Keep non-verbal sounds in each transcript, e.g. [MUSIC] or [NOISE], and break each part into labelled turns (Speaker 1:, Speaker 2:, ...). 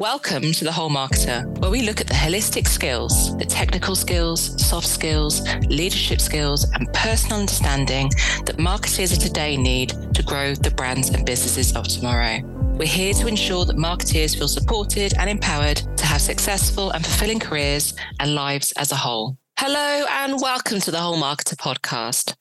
Speaker 1: Welcome to The Whole Marketer, where we look at the holistic skills, the technical skills, soft skills, leadership skills, and personal understanding that marketers of today need to grow the brands and businesses of tomorrow. We're here to ensure that marketers feel supported and empowered to have successful and fulfilling careers and lives as a whole. Hello, and welcome to the Whole Marketer podcast.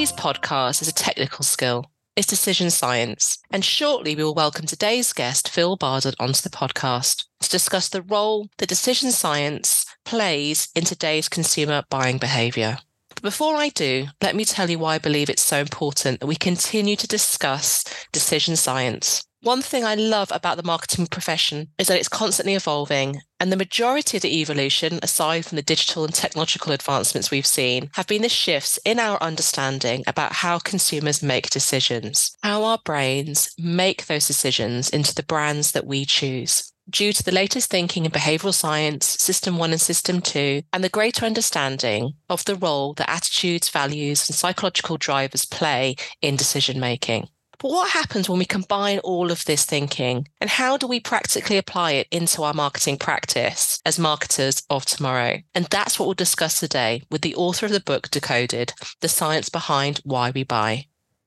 Speaker 1: Today's podcast is a technical skill. It's decision science. And shortly, we will welcome today's guest, Phil Barden, onto the podcast to discuss the role that decision science plays in today's consumer buying behavior. But before I do, let me tell you why I believe it's so important that we continue to discuss decision science. One thing I love about the marketing profession is that it's constantly evolving, and the majority of the evolution, aside from the digital and technological advancements we've seen, have been the shifts in our understanding about how consumers make decisions, how our brains make those decisions into the brands that we choose. Due to the latest thinking in behavioral science, System 1 and System 2, and the greater understanding of the role that attitudes, values, and psychological drivers play in decision making. But what happens when we combine all of this thinking and how do we practically apply it into our marketing practice as marketers of tomorrow? And that's what we'll discuss today with the author of the book Decoded, The Science Behind Why We Buy.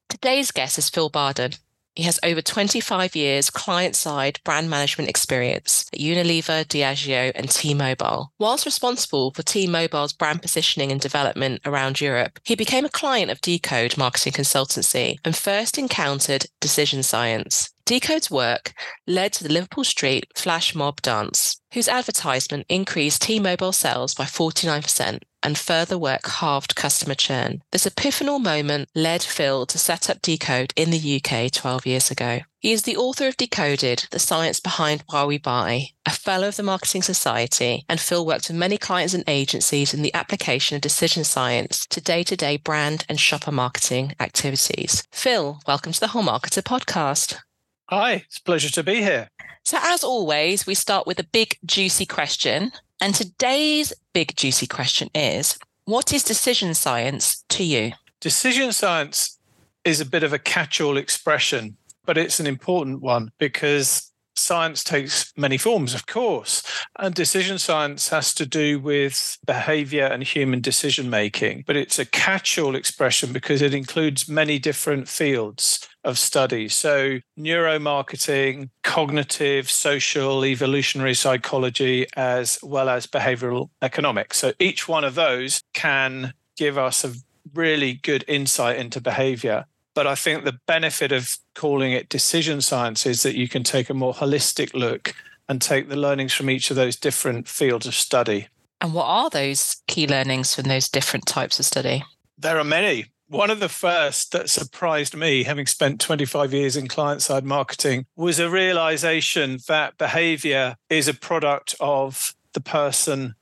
Speaker 1: Today's guest is Phil Barden. He has over 25 years client side brand management experience at Unilever, Diageo, and T Mobile. Whilst responsible for T Mobile's brand positioning and development around Europe, he became a client of Decode Marketing Consultancy and first encountered decision science. Decode's work led to the Liverpool Street flash mob dance, whose advertisement increased T-Mobile sales by 49% and further work halved customer churn. This epiphanal moment led Phil to set up Decode in the UK 12 years ago. He is the author of Decoded, The Science Behind Why We Buy, a fellow of the Marketing Society, and Phil worked with many clients and agencies in the application of decision science to day to day brand and shopper marketing activities. Phil, welcome to the Whole Marketer podcast.
Speaker 2: Hi, it's a pleasure to be here.
Speaker 1: So, as always, we start with a big, juicy question. And today's big, juicy question is What is decision science to you?
Speaker 2: Decision science is a bit of a catch all expression, but it's an important one because science takes many forms, of course. And decision science has to do with behavior and human decision making, but it's a catch all expression because it includes many different fields of study. So, neuromarketing, cognitive, social, evolutionary psychology, as well as behavioral economics. So, each one of those can give us a really good insight into behavior. But I think the benefit of calling it decision science is that you can take a more holistic look and take the learnings from each of those different fields of study.
Speaker 1: And what are those key learnings from those different types of study?
Speaker 2: There are many. One of the first that surprised me, having spent 25 years in client side marketing, was a realization that behavior is a product of the person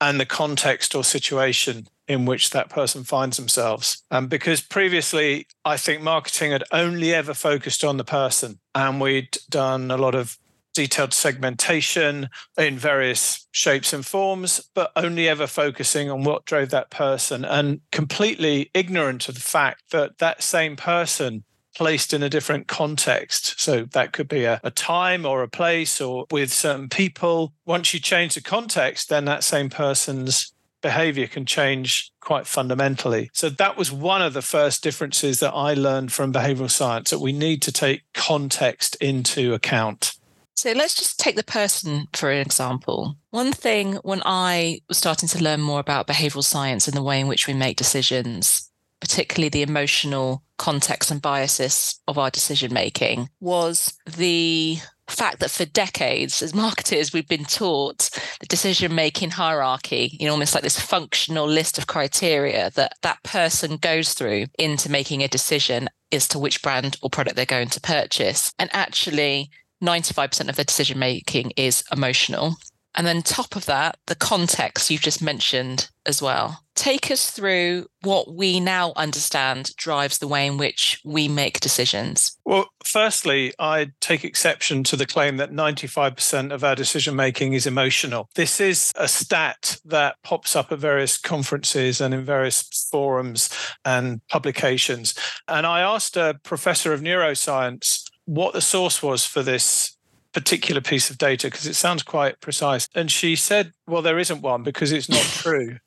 Speaker 2: and the context or situation in which that person finds themselves. And because previously, I think marketing had only ever focused on the person, and we'd done a lot of detailed segmentation in various shapes and forms, but only ever focusing on what drove that person and completely ignorant of the fact that that same person placed in a different context. So that could be a, a, time or a place or with certain people. Once you change the context, then that same person's behavior can change quite fundamentally. So that was one of the first differences that I learned from behavioral science that we need to take context into account.
Speaker 1: So let's just take the person for an example. One thing when I was starting to learn more about behavioral science and the way in which we make decisions, particularly the emotional context and biases of our decision making, was the fact that for decades as marketers we've been taught the decision making hierarchy you know almost like this functional list of criteria that that person goes through into making a decision as to which brand or product they're going to purchase. And actually 95% of the decision making is emotional And then, top of that, the context you've just mentioned as well. Take us through what we now understand drives the way in which we make decisions.
Speaker 2: Well, firstly, I take exception to the claim that 95% of our decision making is emotional. This is a stat that pops up at various conferences and in various forums and publications. And I asked a professor of neuroscience what the source was for this particular piece of data because it sounds quite precise. And she said, well, there isn't one because it's not true.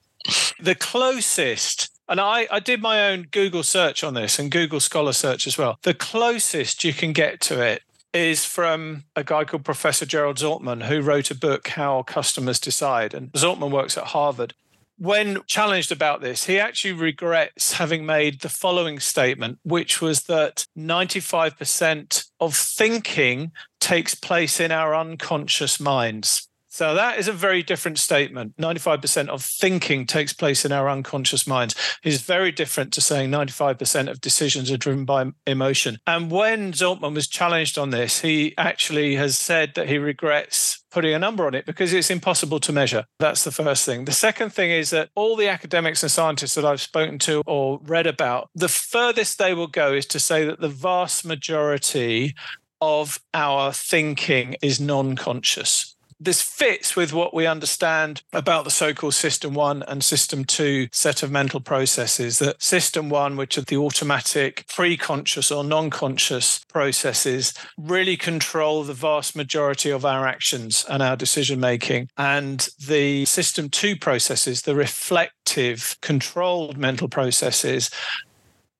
Speaker 2: the closest and I, I did my own Google search on this and Google Scholar search as well. The closest you can get to it is from a guy called Professor Gerald Zaltman, who wrote a book, How Customers Decide. And Zaltman works at Harvard when challenged about this, he actually regrets having made the following statement, which was that 95% of thinking takes place in our unconscious minds. So that is a very different statement. 95% of thinking takes place in our unconscious minds is very different to saying 95% of decisions are driven by emotion. And when Zaltman was challenged on this, he actually has said that he regrets putting a number on it because it's impossible to measure. That's the first thing. The second thing is that all the academics and scientists that I've spoken to or read about, the furthest they will go is to say that the vast majority of our thinking is non conscious this fits with what we understand about the so called System 1 and System 2 set of mental processes. That System 1, which are the automatic, pre conscious or non conscious processes, really control the vast majority of our actions and our decision making. And the System 2 processes, the reflective, controlled mental processes,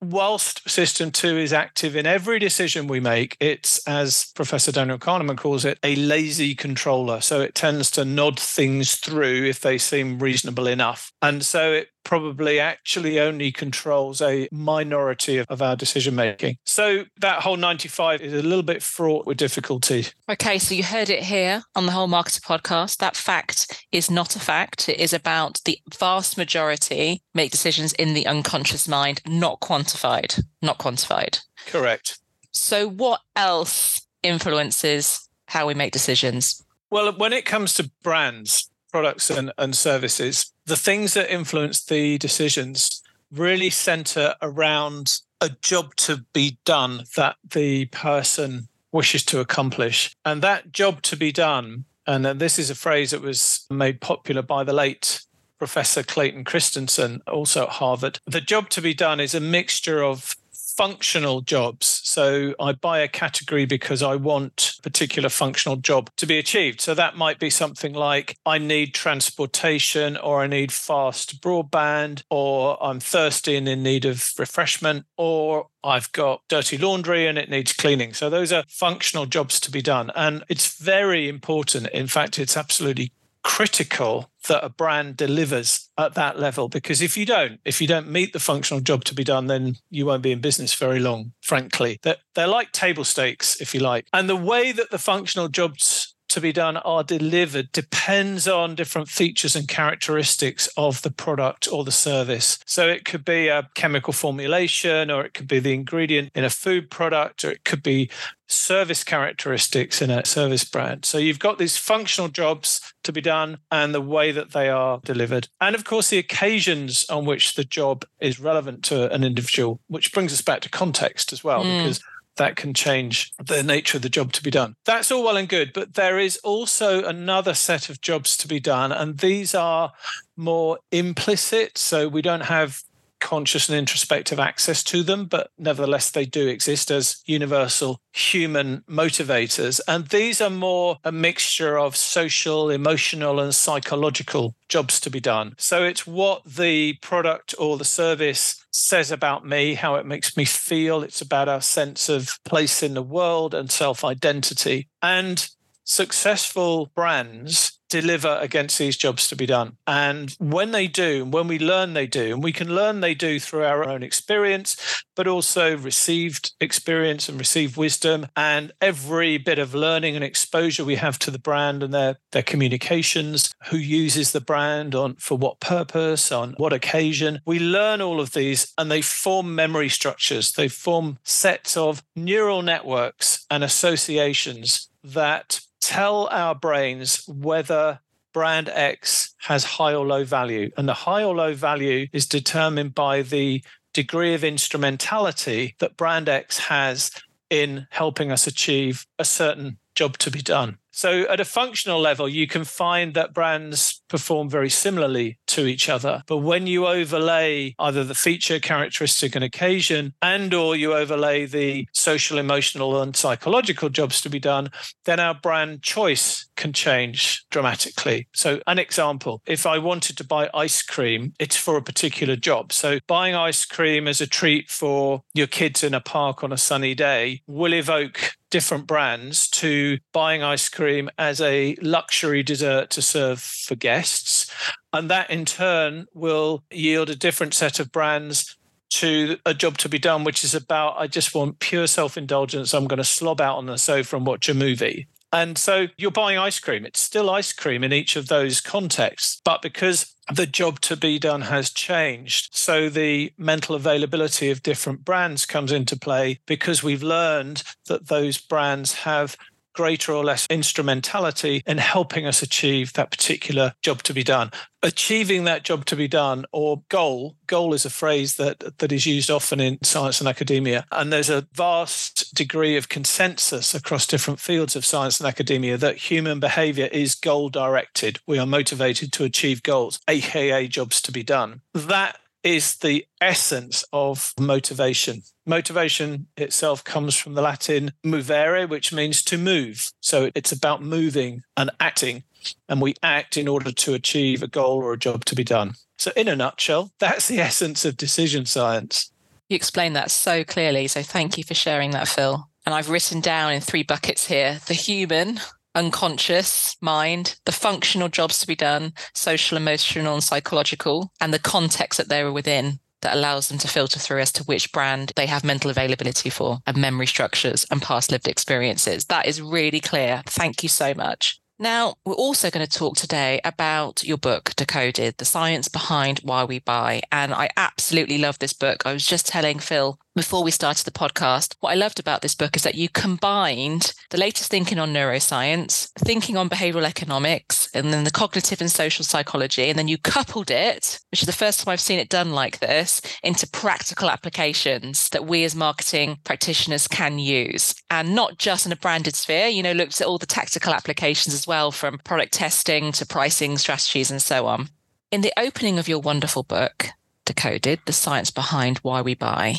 Speaker 2: whilst system two is active in every decision we make, it's, as Professor Daniel Kahneman calls it, a lazy controller. So it tends to nod things through if they seem reasonable enough. And so it probably actually only controls a minority of, of our decision making. So that whole 95 is a little bit fraught with difficulty.
Speaker 1: Okay, so you heard it here on the Whole Marketer podcast. That fact is not a fact. It is about the vast majority make decisions in the unconscious mind, not quantified. Not quantified.
Speaker 2: Correct.
Speaker 1: So what else influences how we make decisions?
Speaker 2: Well, when it comes to brands, products and, and services, the things that influence the decisions really center around a job to be done that the person wishes to accomplish. And that job to be done, and this is a phrase that was made popular by the late Professor Clayton Christensen, also at Harvard. The job to be done is a mixture of functional jobs. So I buy a category because I want a particular functional job to be achieved. So that might be something like I need transportation or I need fast broadband or I'm thirsty and in need of refreshment or I've got dirty laundry and it needs cleaning. So those are functional jobs to be done. And it's very important. In fact, it's absolutely critical that a brand delivers at that level because if you don't if you don't meet the functional job to be done then you won't be in business very long frankly they're, they're like table stakes if you like and the way that the functional jobs to be done are delivered depends on different features and characteristics of the product or the service. So it could be a chemical formulation, or it could be the ingredient in a food product, or it could be service characteristics in a service brand. So you've got these functional jobs to be done and the way that they are delivered. And of course, the occasions on which the job is relevant to an individual, which brings us back to context as well, mm. because that can change the nature of the job to be done. That's all well and good, but there is also another set of jobs to be done, and these are more implicit. So we don't have conscious and introspective access to them, but nevertheless, they do exist as universal human motivators. And these are more a mixture of social, emotional, and psychological jobs to be done. So it's what the product or the service says about me, how it makes me feel. It's about our sense of place in the world and self identity. And successful brands deliver against these jobs to be done. And when they do, when we learn they do, and we can learn they do through our own experience, but also received experience and received wisdom and every bit of learning and exposure we have to the brand and their, their communications, who uses the brand on for what purpose, on what occasion. We learn all of these and they form memory structures. They form sets of neural networks and associations that tell our brains whether brand X has high or low value. And the high or low value is determined by the degree of instrumentality that brand X has in helping us achieve a certain job to be done. So, at a functional level, you can find that brands perform very similarly to each other. But when you overlay either the feature, characteristic, and occasion, and or you overlay the social, emotional, and psychological jobs to be done, then our brand choice can change dramatically. So, an example: if I wanted to buy ice cream, it's for a particular job. So, buying ice cream as a treat for your kids in a park on a sunny day will evoke different brands to buying ice cream as a luxury dessert to serve for guests. And that in turn will yield a different set of brands to a job to be done, which is about I just want pure self indulgence. I'm going to slob out on the sofa and watch a movie. And so you're buying ice cream. It's still ice cream in each of those contexts. But because the job to be done has changed, so the mental availability of different brands comes into play because we've learned that those brands have greater or less instrumentality in helping us achieve that particular job to be done. Achieving that job to be done or goal, goal is a phrase that, that is used often in science and academia. And there's a vast degree of consensus across different fields of science and academia that human behavior is goal directed. We are motivated to achieve goals, aka jobs to be done. That is the essence of motivation. Motivation itself comes from the Latin movere, which means to move. So it's about moving and acting. And we act in order to achieve a goal or a job to be done. So, in a nutshell, that's the [LAUGHS] essence of decision science.
Speaker 1: You explained that so clearly. So, thank you for sharing that, Phil. And I've written down in three buckets here the human, unconscious mind, the functional jobs to be done, social, emotional, and psychological, and the context that they were within that allows them to filter through as to which brand they have mental availability for and memory structures and past lived experiences. That is really clear. Thank you so much. Now, we're also going to talk today about your book, Decoded, the science behind why we buy. And I absolutely love this book. I was just telling Phil before we started the podcast, what I loved about this book is that you combined the latest thinking on neuroscience, thinking on behavioral economics, and then the cognitive and social psychology. And then you coupled it, which is the first time I've seen it done like this, into practical applications that we as marketing practitioners can use. And not just in a branded sphere, you know, looked at all the tactical applications as well, from product testing to pricing strategies and so on. In the opening of your wonderful book, Decoded, the science behind why we buy,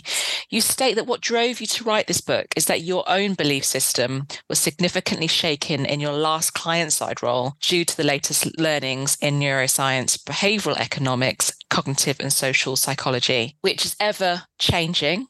Speaker 1: you state that what drove you to write this book is that your own belief system was significantly shaken in your last client side role due to the latest learnings in neuroscience, behavioral economics, cognitive and social psychology, which is ever changing.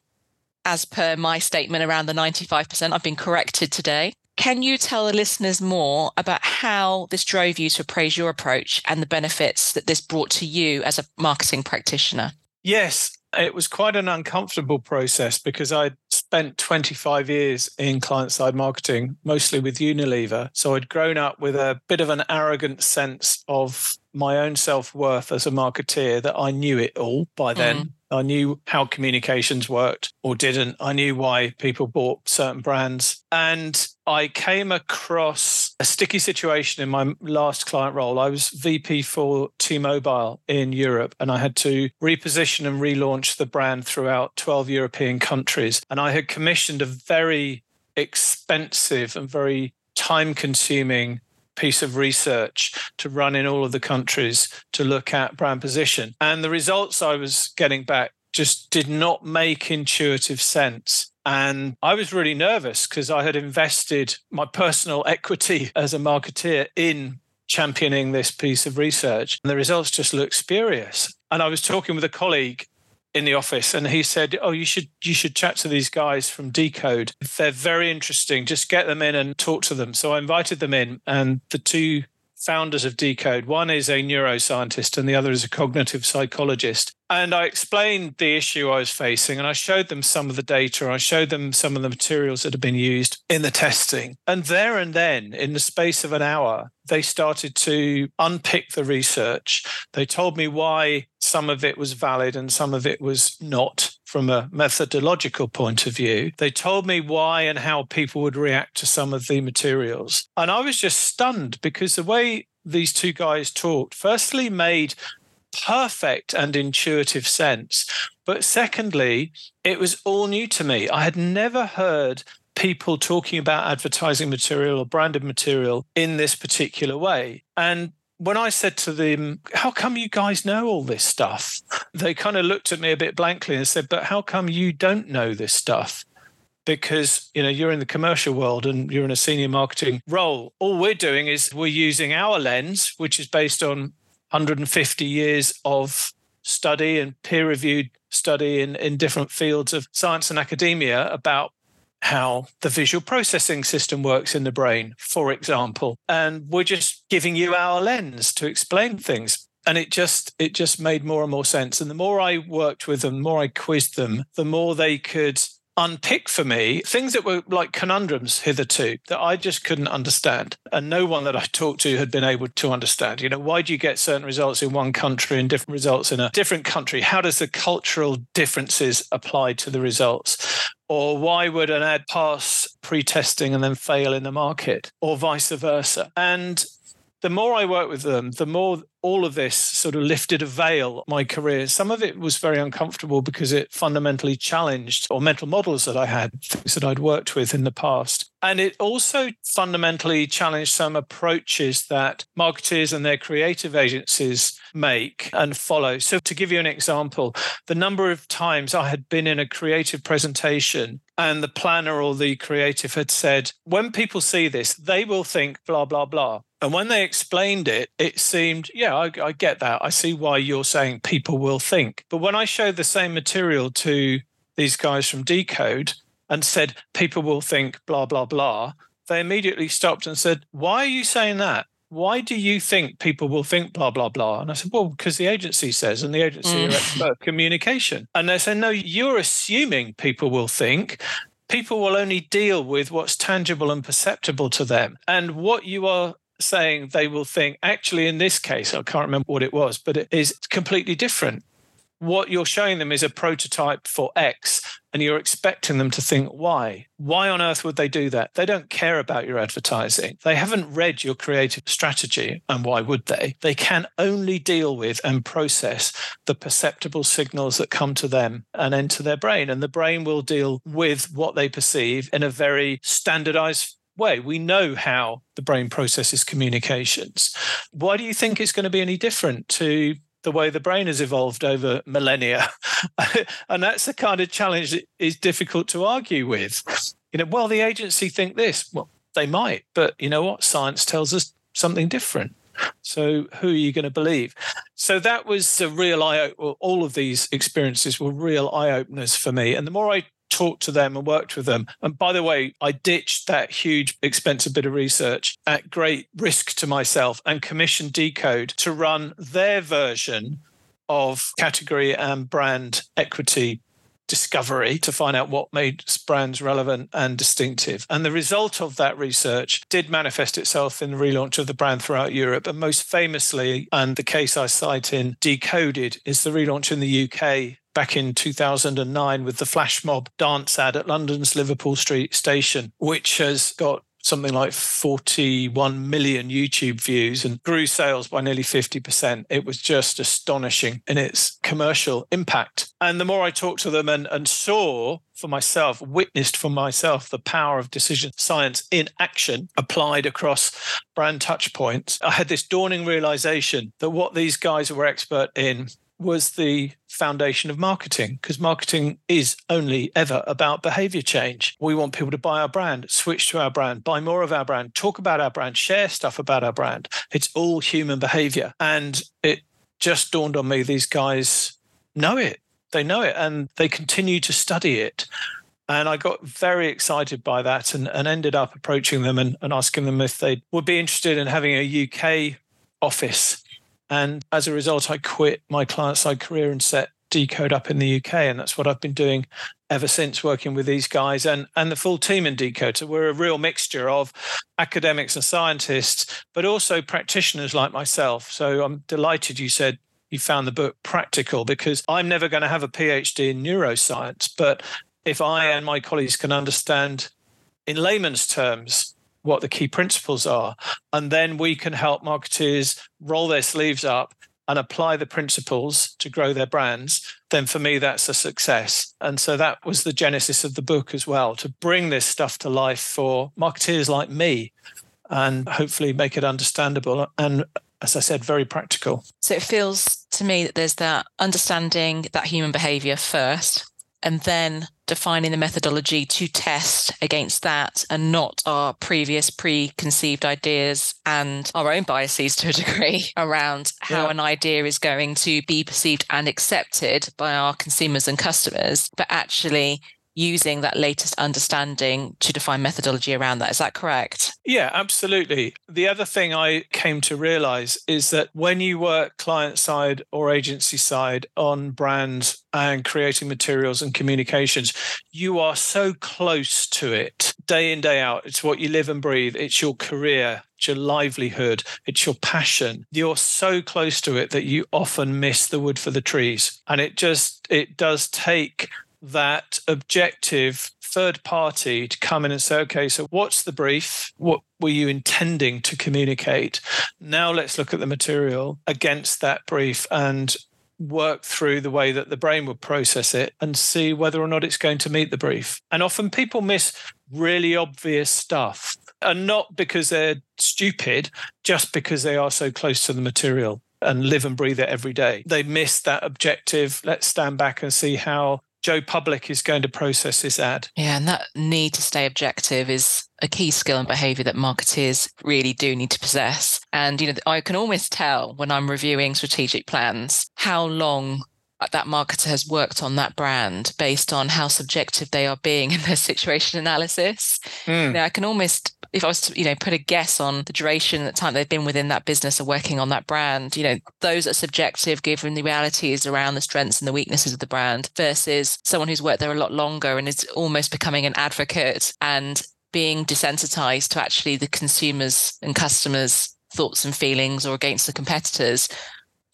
Speaker 1: As per my statement around the 95%, I've been corrected today. Can you tell the listeners more about how this drove you to appraise your approach and the benefits that this brought to you as a marketing practitioner?
Speaker 2: Yes, it was quite an uncomfortable process because I'd spent 25 years in client side marketing, mostly with Unilever. So I'd grown up with a bit of an arrogant sense of my own self worth as a marketeer that I knew it all by then. Mm. I knew how communications worked or didn't. I knew why people bought certain brands. And I came across a sticky situation in my last client role. I was VP for T Mobile in Europe, and I had to reposition and relaunch the brand throughout 12 European countries. And I had commissioned a very expensive and very time consuming piece of research to run in all of the countries to look at brand position. And the results I was getting back just did not make intuitive sense. And I was really nervous because I had invested my personal equity [LAUGHS] as a marketeer in championing this piece of research. And the results just looked spurious. And I was talking with a colleague in the office and he said oh you should you should chat to these guys from decode they're very interesting just get them in and talk to them so i invited them in and the two founders of decode one is a neuroscientist and the other is a cognitive psychologist and I explained the issue I was facing and I showed them some of the data. I showed them some of the materials that had been used in the testing. And there and then, in the space of an hour, they started to unpick the research. They told me why some of it was valid and some of it was not from a methodological point of view. They told me why and how people would react to some of the materials. And I was just stunned because the way these two guys talked, firstly, made perfect and intuitive sense. But secondly, it was all new to me. I had never heard people talking about advertising material or branded material in this particular way. And when I said to them, How come you guys know all this stuff? They kind of looked at me a bit blankly and said, But how come you don't know this stuff? Because you know you're in the commercial world and you're in a senior marketing role. All we're doing is we're using our lens, which is based on 150 years of study and peer-reviewed study in, in different fields of science and academia about how the visual processing system works in the brain, for example. And we're just giving you our lens to explain things. And it just it just made more and more sense. And the more I worked with them, the more I quizzed them, the more they could unpick for me things that were like conundrums hitherto that I just couldn't understand. And no one that I talked to had been able to understand. You know, why do you get certain results in one country and different results in a different country? How does the cultural differences apply to the results? Or why would an ad pass pre testing and then fail in the market, or vice versa? And the more I worked with them, the more all of this sort of lifted a veil my career. Some of it was very uncomfortable because it fundamentally challenged or mental models that I had, things that I'd worked with in the past. And it also fundamentally challenged some approaches that marketers and their creative agencies make and follow. So, to give you an example, the number of times I had been in a creative presentation and the planner or the creative had said, when people see this, they will think blah, blah, blah. And when they explained it, it seemed, yeah, I, I, get that. I see why you're saying people will think. But when I showed the same material to these guys from Decode and said people will think blah, blah, blah, they immediately stopped and said, why are you saying that? Why do you think people will think blah, blah, blah? And I said, well, because the agency says, and the agency mm. are expert communication. And they said, no, you're assuming people will think people will only deal with what's tangible and perceptible to them. And what you are saying they will think, actually, in this case, I can't remember what it was, but it is completely different. What you're showing them is a prototype for X, and you're expecting them to think why? Why on earth would they do that? They don't care about your advertising. They haven't read your creative strategy, and why would they? They can only deal with and process the perceptible signals that come to them and enter their brain. And the brain will deal with what they perceive in a very standardized way. We know how the brain processes communications. Why do you think it's going to be any different to the way the brain has evolved over millennia? [LAUGHS] and that's the kind of challenge that is difficult to argue with. You know, well, the agency think this. Well, they might, but you know what? Science tells us something different. So who are you going to believe? So that was a real eye. All of these experiences were real eye openers for me. And the more I talked to them and worked with them. And by the way, I ditched that huge, expensive bit of research at great risk to myself and commissioned Decode to run their version of category and brand equity discovery to find out what made brands relevant and distinctive. And the result of that research did manifest itself in the relaunch of the brand throughout Europe. And most famously, and the case I cite in Decoded, is the relaunch in the UK back in 2009 with the flash mob dance ad at London's Liverpool Street station, which has got something like 41 million YouTube views and grew sales by nearly 50%. It was just astonishing in its commercial impact. And the more I talked to them and, and saw for myself, witnessed for myself the power of decision science in action applied across brand touchpoints, I had this dawning realization that what these guys were expert in was the foundation of marketing because marketing is only ever about behavior change. We want people to buy our brand, switch to our brand, buy more of our brand, talk about our brand, share stuff about our brand. It's all human behavior. And it just dawned on me these guys know it. They know it and they continue to study it. And I got very excited by that and, and ended up approaching them and, and asking them if they would be interested in having a UK office and as a result, I quit my client side career and set Decode up in the UK. And that's what I've been doing ever since working with these guys and, and the full team in Decode. So we're a real mixture of academics and scientists, but also practitioners like myself. So I'm delighted you said you found the book practical because I'm never going to have a PhD in neuroscience. But if I and my colleagues can understand in layman's terms what the key principles are. And then we can help marketers roll their sleeves up and apply the principles to grow their brands, then for me, that's a success. And so that was the genesis of the book as well to bring this stuff to life for marketeers like me and hopefully make it understandable and, as I said, very practical.
Speaker 1: So it feels to me that there's that understanding that human behavior first and then defining the methodology to test against that and not our previous preconceived ideas and our own biases to a [LAUGHS] degree around how yeah. an idea is going to be perceived and accepted by our consumers and customers, but actually using that latest understanding to define methodology around that. Is that correct?
Speaker 2: Yeah, absolutely. The other thing I came to realize is that when you work client side or agency side on brands and creating materials and communications, you are so close to it day in, day out. It's what you live and breathe, it's your career. It's your livelihood, it's your passion. You're so close to it that you often miss the wood for the trees. And it just, it does take that objective third party to come in and say, okay, so what's the brief? What were you intending to communicate? Now let's look at the material against that brief and work through the way that the brain would process it and see whether or not it's going to meet the brief. And often people miss really obvious stuff. And not because they're stupid, just because they are so close to the material and live and breathe it every day. They miss that objective. Let's stand back and see how Joe Public is going to process this ad.
Speaker 1: Yeah, and that need to stay objective is a key skill and behavior that marketers really do need to possess. And, you know, I can almost tell when I'm reviewing strategic plans how long that marketer has worked on that brand based on how subjective they are being [LAUGHS] in their situation analysis. Mm. You know, I can almost if I was to, you know, put a guess on the duration, the time they've been within that business or working on that brand, you know, those are subjective given the realities around the strengths and the weaknesses of the brand versus someone who's worked there a lot longer and is almost becoming an advocate and being desensitized to actually the consumers and customers' thoughts and feelings or against the competitors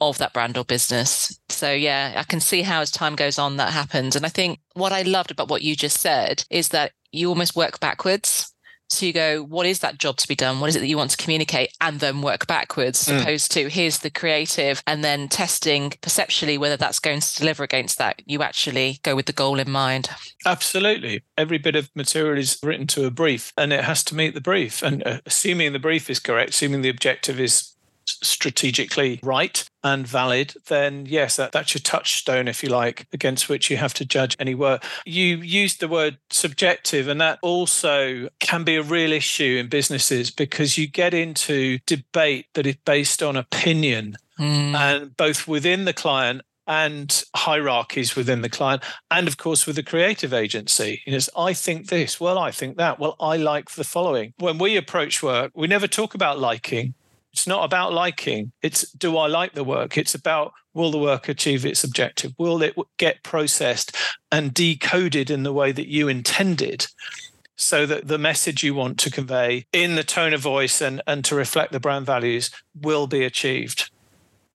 Speaker 1: of that brand or business. So yeah, I can see how as time goes on that happens. And I think what I loved about what you just said is that you almost work backwards So you go, what is that job to be done? What is it that you want to communicate? And then work backwards, as mm. opposed to here's the creative and then testing perceptually whether that's going to deliver against that. You actually go with the goal in mind.
Speaker 2: Absolutely. Every bit of material is written to a brief and it has to meet the brief. And uh, assuming the brief is correct, assuming the objective is strategically right and valid, then yes, that, that's your touchstone, if you like, against which you have to judge any work. You used the word subjective, and that also can be a real issue in businesses because you get into debate that is based on opinion. Mm. And both within the client and hierarchies within the client, and of course with the creative agency. You know, I think this, well, I think that, well, I like the following. When we approach work, we never talk about liking. It's not about liking. It's do I like the work? It's about will the work achieve its objective? Will it get processed and decoded in the way that you intended? So that the message you want to convey in the tone of voice and, and to reflect the brand values will be achieved.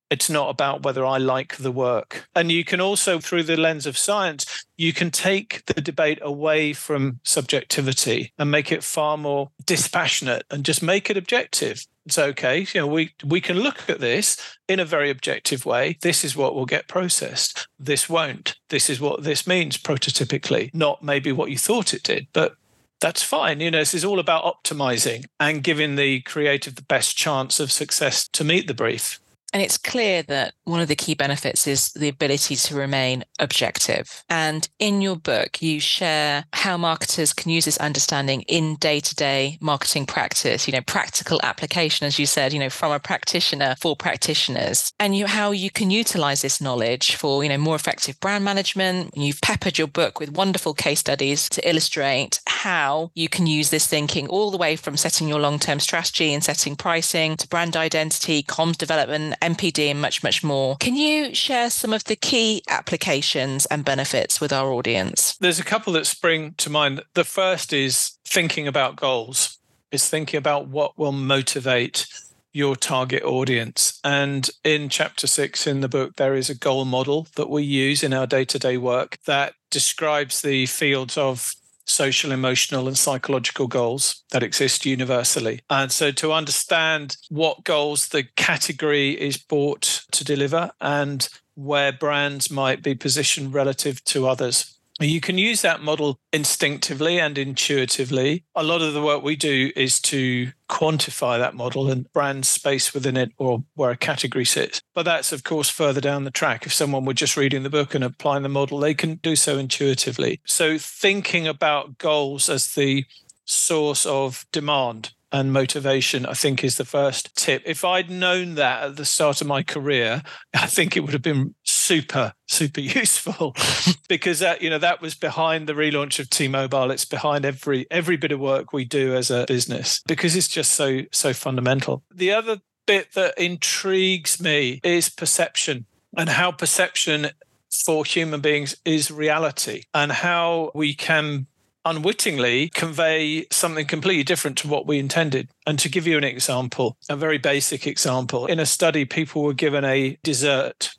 Speaker 2: It's not about whether I like the work. And you can also, through the lens of science, you can take the debate away from subjectivity and make it far more dispassionate and just make it objective. It's okay. You know, we we can look at this in a very objective way. This is what will get processed. This won't. This is what this means prototypically, not maybe what you thought it did, but that's fine. You know, this is all about optimizing and giving the creative the best chance of success to meet the brief.
Speaker 1: And it's clear that one of the key benefits is the ability to remain objective. And in your book, you share how marketers can use this understanding in day to day marketing practice, you know, practical application, as you said, you know, from a practitioner for practitioners, and you, how you can utilize this knowledge for, you know, more effective brand management. You've peppered your book with wonderful case studies to illustrate how you can use this thinking all the way from setting your long term strategy and setting pricing to brand identity, comms development, NPD, and much, much more. Can you share some of the key applications and benefits with our audience?
Speaker 2: There's a couple that spring to mind. The first is thinking about goals, is thinking about what will motivate your target audience. And in chapter six in the book, there is a goal model that we use in our day to day work that describes the fields of social, emotional, and psychological goals that exist universally. And so to understand what goals the category is bought to deliver and where brands might be positioned relative to others you can use that model instinctively and intuitively. A lot of the work we do is to quantify that model and brand space within it or where a category sits. But that's, of course, further down the track. If someone were just reading the book and applying the model, they can do so intuitively. So thinking about goals as the source of demand and motivation, I think, is the first tip. If I'd known that at the start of my career, [LAUGHS] I think it would have been super, super [LAUGHS] useful [LAUGHS] because that, you know, that was behind the relaunch of T-Mobile. It's behind every every bit of work we do as a business because it's just so, so fundamental. The other bit that intrigues me is perception and how perception for human beings is reality and how we can unwittingly convey something completely different to what we intended. And to give you an example, a very basic example, in a study, people were given a dessert,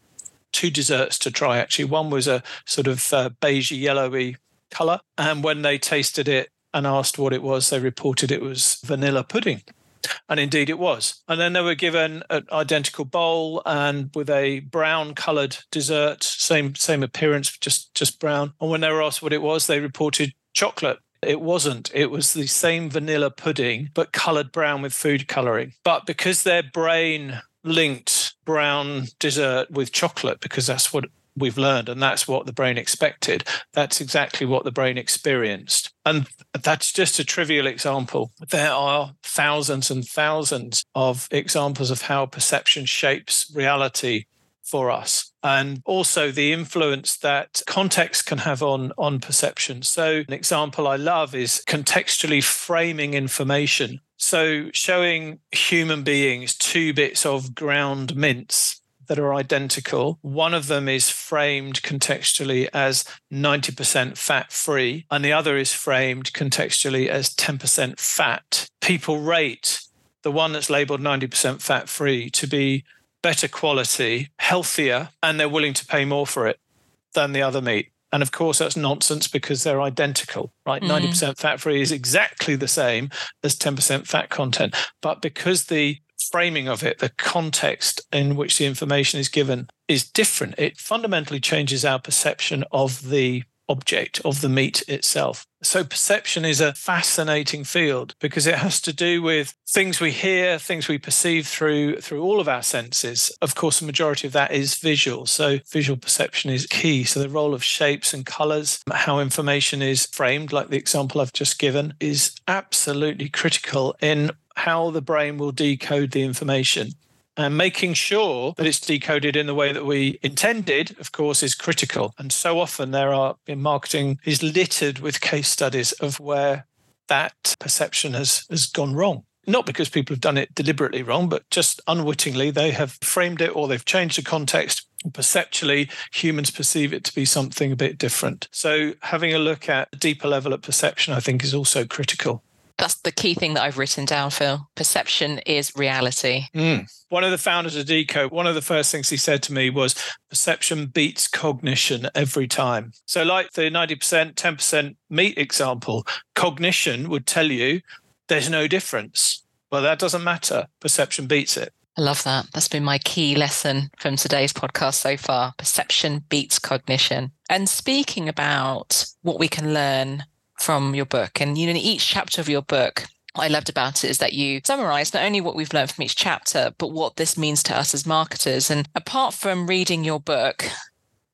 Speaker 2: two desserts to try actually. One was a sort of uh, beige yellowy color. And when they tasted it and asked what it was, they reported it was vanilla pudding. And indeed it was. And then they were given an identical bowl and with a brown coloured dessert, same same appearance, just just brown. And when they were asked what it was, they reported chocolate. It wasn't. It was the same vanilla pudding, but colored brown with food coloring. But because their brain linked brown dessert with chocolate, because that's what we've learned and that's what the brain expected, that's exactly what the brain experienced. And that's just a trivial example. There are thousands and thousands of examples of how perception shapes reality for us and also the influence that context can have on on perception so an example i love is contextually framing information so showing human beings two bits of ground mince that are identical. One of them is framed contextually as 90% fat free, and the other is framed contextually as 10% fat. People rate the one that's labeled 90% fat free to be better quality, healthier, and they're willing to pay more for it than the other meat. And of course, that's nonsense because they're identical, right? Mm. 90% fat free is exactly the same as 10% fat content. But because the framing of it, the context in which the information is given is different, it fundamentally changes our perception of the object of the meat itself. So perception is a fascinating field because it has to do with things we hear, things we perceive through through all of our senses. Of course, the majority of that is visual. So visual perception is key. So the role of shapes and colors, how information is framed, like the example I've just given, is absolutely critical in how the brain will decode the information and making sure that it's decoded in the way that we intended, of course, is critical. And so often there are in marketing is littered with case studies of where that perception has, has gone wrong. Not because people have done it deliberately wrong, but just unwittingly they have framed it or they've changed the context. Perceptually, humans perceive it to be something a bit different. So, having a look at a deeper level of perception, I think, is also critical.
Speaker 1: That's the key thing that I've written down, Phil. Perception is reality.
Speaker 2: Mm. One of the founders of Deco, one of the first things he said to me was perception beats cognition every time. So, like the 90%, 10% meat example, cognition would tell you there's no difference. Well, that doesn't matter. Perception beats it.
Speaker 1: I love that. That's been my key lesson from today's podcast so far. Perception beats cognition. And speaking about what we can learn from your book. And you know, in each chapter of your book, what I loved about it is that you summarize not only what we've learned from each chapter, but what this means to us as marketers. And apart from reading your book,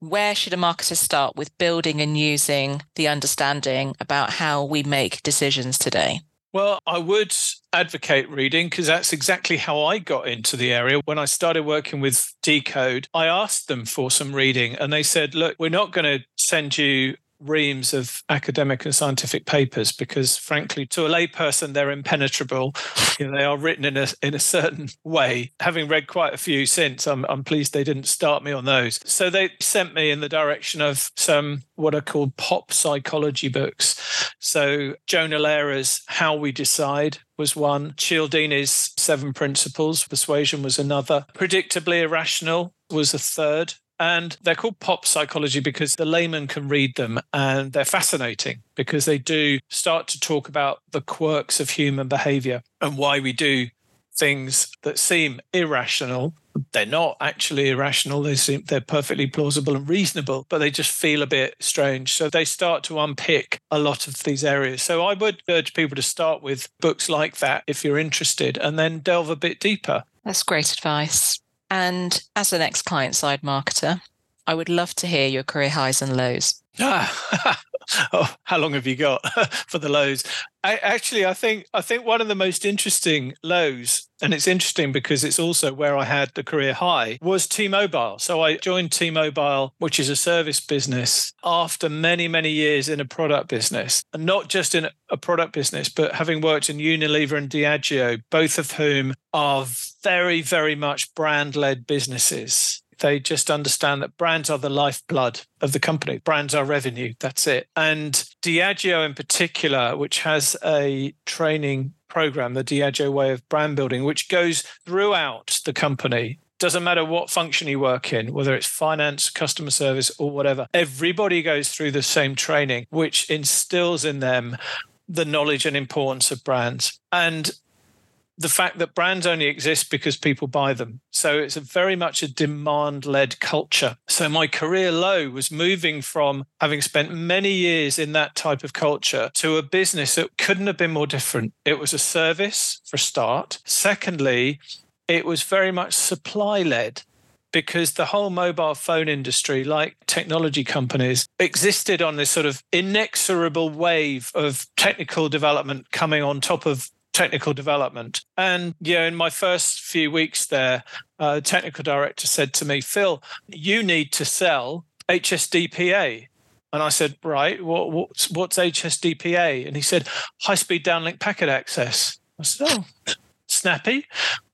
Speaker 1: where should a marketer start with building and using the understanding about how we make decisions today?
Speaker 2: Well, I would advocate reading because that's exactly how I got into the area. When I started working with Decode, I asked them for some reading and they said, look, we're not going to send you reams of academic and scientific papers because frankly to a layperson they're impenetrable. You know they are written in a in a certain way. Having read quite a few since I'm, I'm pleased they didn't start me on those. So they sent me in the direction of some what are called pop psychology books. So Jonah Lehrer how we decide was one. Cialdini's seven principles persuasion was another. Predictably irrational was a third And they're called pop psychology because the layman can read them and they're fascinating because they do start to talk about the quirks of human behavior and why we do things that seem irrational. They're not actually irrational. They seem they're perfectly plausible and reasonable but they just feel a bit strange. So they start to unpick a lot of these areas. So i would urge people to start with books like that if you're interested and then delve a bit deeper.
Speaker 1: That's great advice and as an ex client side marketer i would love to hear your career highs and lows
Speaker 2: ah, [LAUGHS] oh, how long have you got [LAUGHS] for the lows? I, actually, I think I think one of the most interesting lows, and it's interesting because it's also where I had the career high, was T-Mobile. So I joined T-Mobile, which is a service business, after many many years in a product business, and not just in a product business, but having worked in Unilever and Diageo, both of whom are very very much brand-led businesses they just understand that brands are the lifeblood of the company. Brands are revenue. That's it. And Diageo, in particular, which has a training program, the Diageo way of brand building, which goes throughout the company. Doesn't matter what function you work in, whether it's finance, customer service, or whatever, everybody goes through the same training, which instills in them the knowledge and importance of brands. And the fact that brands only exist because people buy them. So it's a very much a demand led culture. So my career low was moving from having spent many years in that type of culture to a business that couldn't have been more different. It was a service for a start. Secondly, it was very much supply led because the whole mobile phone industry, like technology companies, existed on this sort of inexorable wave of technical development coming on top of technical development. And yeah, in my first few weeks there, uh, technical director said to me, Phil, you need to sell HSDPA. And I said, right, what, what's, what's HSDPA? And he said, high speed downlink packet access. I said, oh, snappy.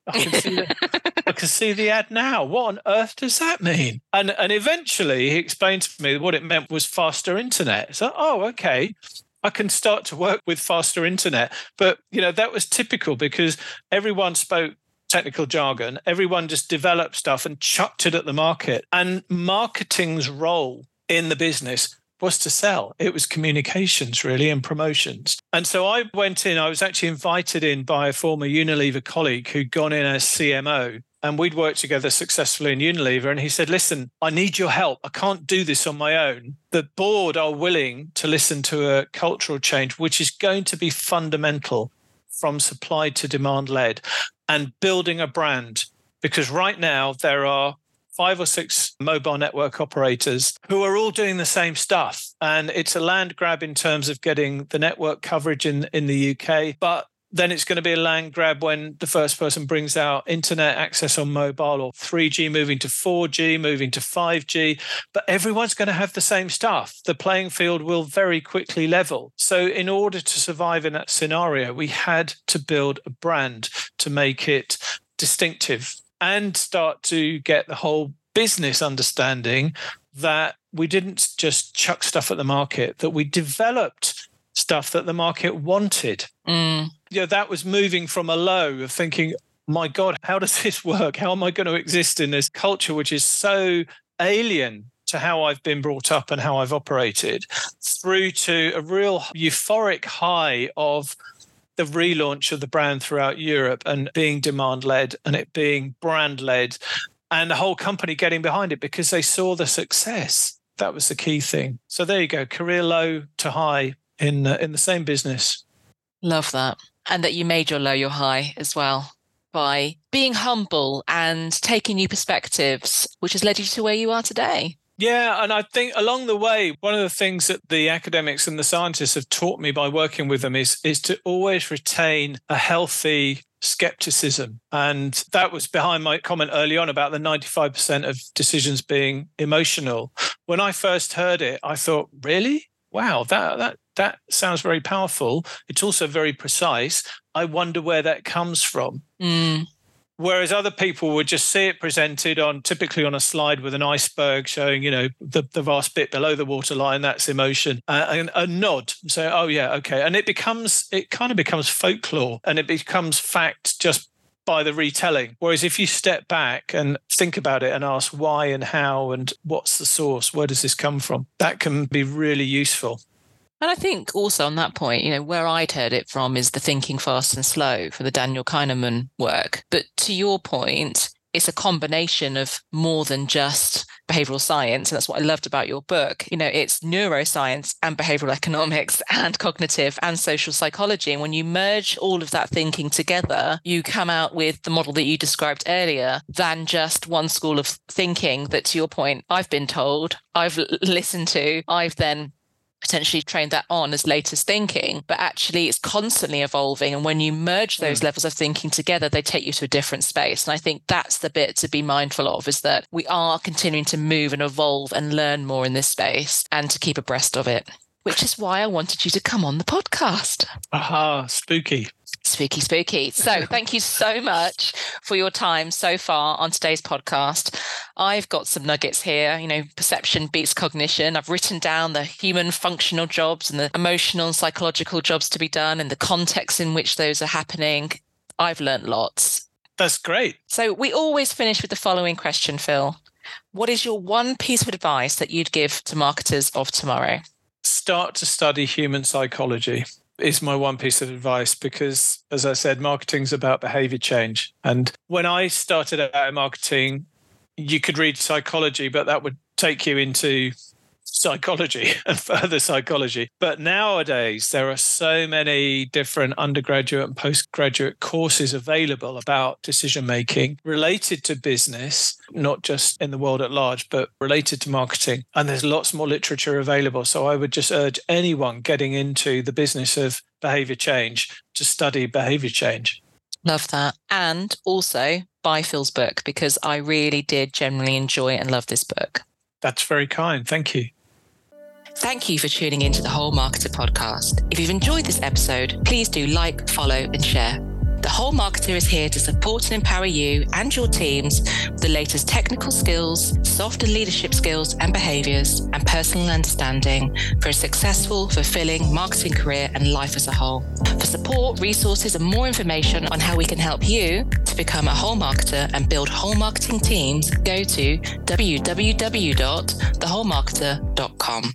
Speaker 2: I can see the, [LAUGHS] I can see the ad now. What on earth does that mean? And and eventually he explained to me what it meant was faster internet. So oh okay. I can start to work with faster internet. But you know, that was typical because everyone spoke technical jargon. Everyone just developed stuff and chucked it at the market. And marketing's role in the business was to sell. It was communications, really, and promotions. And so I went in, I was actually invited in by a former Unilever colleague who'd gone in as CMO and we'd worked together successfully in Unilever. And he said, Listen, I need your help. I can't do this on my own. The board are willing to listen to a cultural change, which is going to be fundamental from supply to demand led and building a brand. Because right now, there are five or six mobile network operators who are all doing the same stuff. And it's a land grab in terms of getting the network coverage in, in the UK. But then it's going to be a land grab when the first person brings out internet access on mobile or 3G moving to 4G, moving to 5G. But everyone's going to have the same stuff. The playing field will very quickly level. So, in order to survive in that scenario, we had to build a brand to make it distinctive and start to get the whole business understanding that we didn't just chuck stuff at the market, that we developed stuff that the market wanted. Mm. Yeah, that was moving from a low of thinking, my God, how does this [LAUGHS] work? How am I going to exist in this culture which is so alien to how I've been brought up and how I've operated, through to a real euphoric high of the relaunch of the brand throughout Europe and being demand led and it being brand led and the whole company getting behind it because they saw the success. That was the key thing. So there you go, career low to high in in the same business.
Speaker 1: Love that, and that you made your low your high as well by being humble and taking new perspectives, which has led you to where you are today.
Speaker 2: Yeah, and I think along the way, one of the things that the academics and the scientists have taught me by working with them is is to always retain a healthy skepticism. And that was behind my comment early on about the 95% of decisions being emotional. When I first heard it, I thought, really? Wow, that that that sounds very powerful. It's also very precise. I wonder where that comes from. Mm. Whereas other people would just see it presented on typically on a slide with an iceberg showing, you know, the, the vast bit below the waterline, that's emotion, uh, and a nod. So, oh, yeah, okay. And it becomes, it kind of becomes folklore and it becomes fact just by the retelling. Whereas if you step back and think about it and ask why and how and what's the source, where does this come from, that can be really useful.
Speaker 1: And I think also on that point, you know, where I'd heard it from is the thinking fast and slow for the Daniel Kahneman work. But to your point, it's a combination of more than just behavioral science. And that's what I loved about your book. You know, it's neuroscience and behavioral economics [LAUGHS] and cognitive and social psychology. And when you merge all of that thinking together, you come out with the model that you described earlier than just one school of thinking that, to your point, I've been told, I've listened to, I've then potentially trained that on as latest thinking, but actually it's constantly evolving. And when you merge those mm. levels of thinking together, they take you to a different space. And I think that's the bit to be mindful of is that we are continuing to move and evolve and learn more in this space and to keep abreast of it. Which is why I wanted you to come on the podcast.
Speaker 2: Aha, spooky.
Speaker 1: Spooky, spooky. So, [LAUGHS] thank you so much for your time so far on today's podcast. I've got some nuggets here. You know, perception beats cognition. I've written down the human functional jobs and the emotional and psychological jobs to be done and the context in which those are happening. I've learned lots.
Speaker 2: That's great.
Speaker 1: So, we always finish with the following question, Phil. What is your one piece of advice that you'd give to marketers of tomorrow?
Speaker 2: Start to study human psychology is my one piece of advice because, as I said, marketing is about behavior change. And when I started out in marketing, you could read psychology, but that would take you into psychology [LAUGHS] and further psychology. But nowadays, there are so many different undergraduate and postgraduate courses available about decision making related to business, not just in the world at large, but related to marketing. And there's lots more literature available. So I would just urge anyone getting into the business of behavior change to study behavior change.
Speaker 1: Love that. And also buy Phil's book because I really did generally enjoy and love this book.
Speaker 2: That's very kind. Thank you.
Speaker 1: Thank you for tuning into the Whole Marketer podcast. If you've enjoyed this episode, please do like, follow, and share. The Whole Marketer is here to support and empower you and your teams with the latest technical skills, soft and leadership skills and behaviors, and personal understanding for a successful, fulfilling marketing career and life as a whole. For support, resources, and more information on how we can help you to become a whole marketer and build whole marketing teams, go to www.thewholemarketer.com.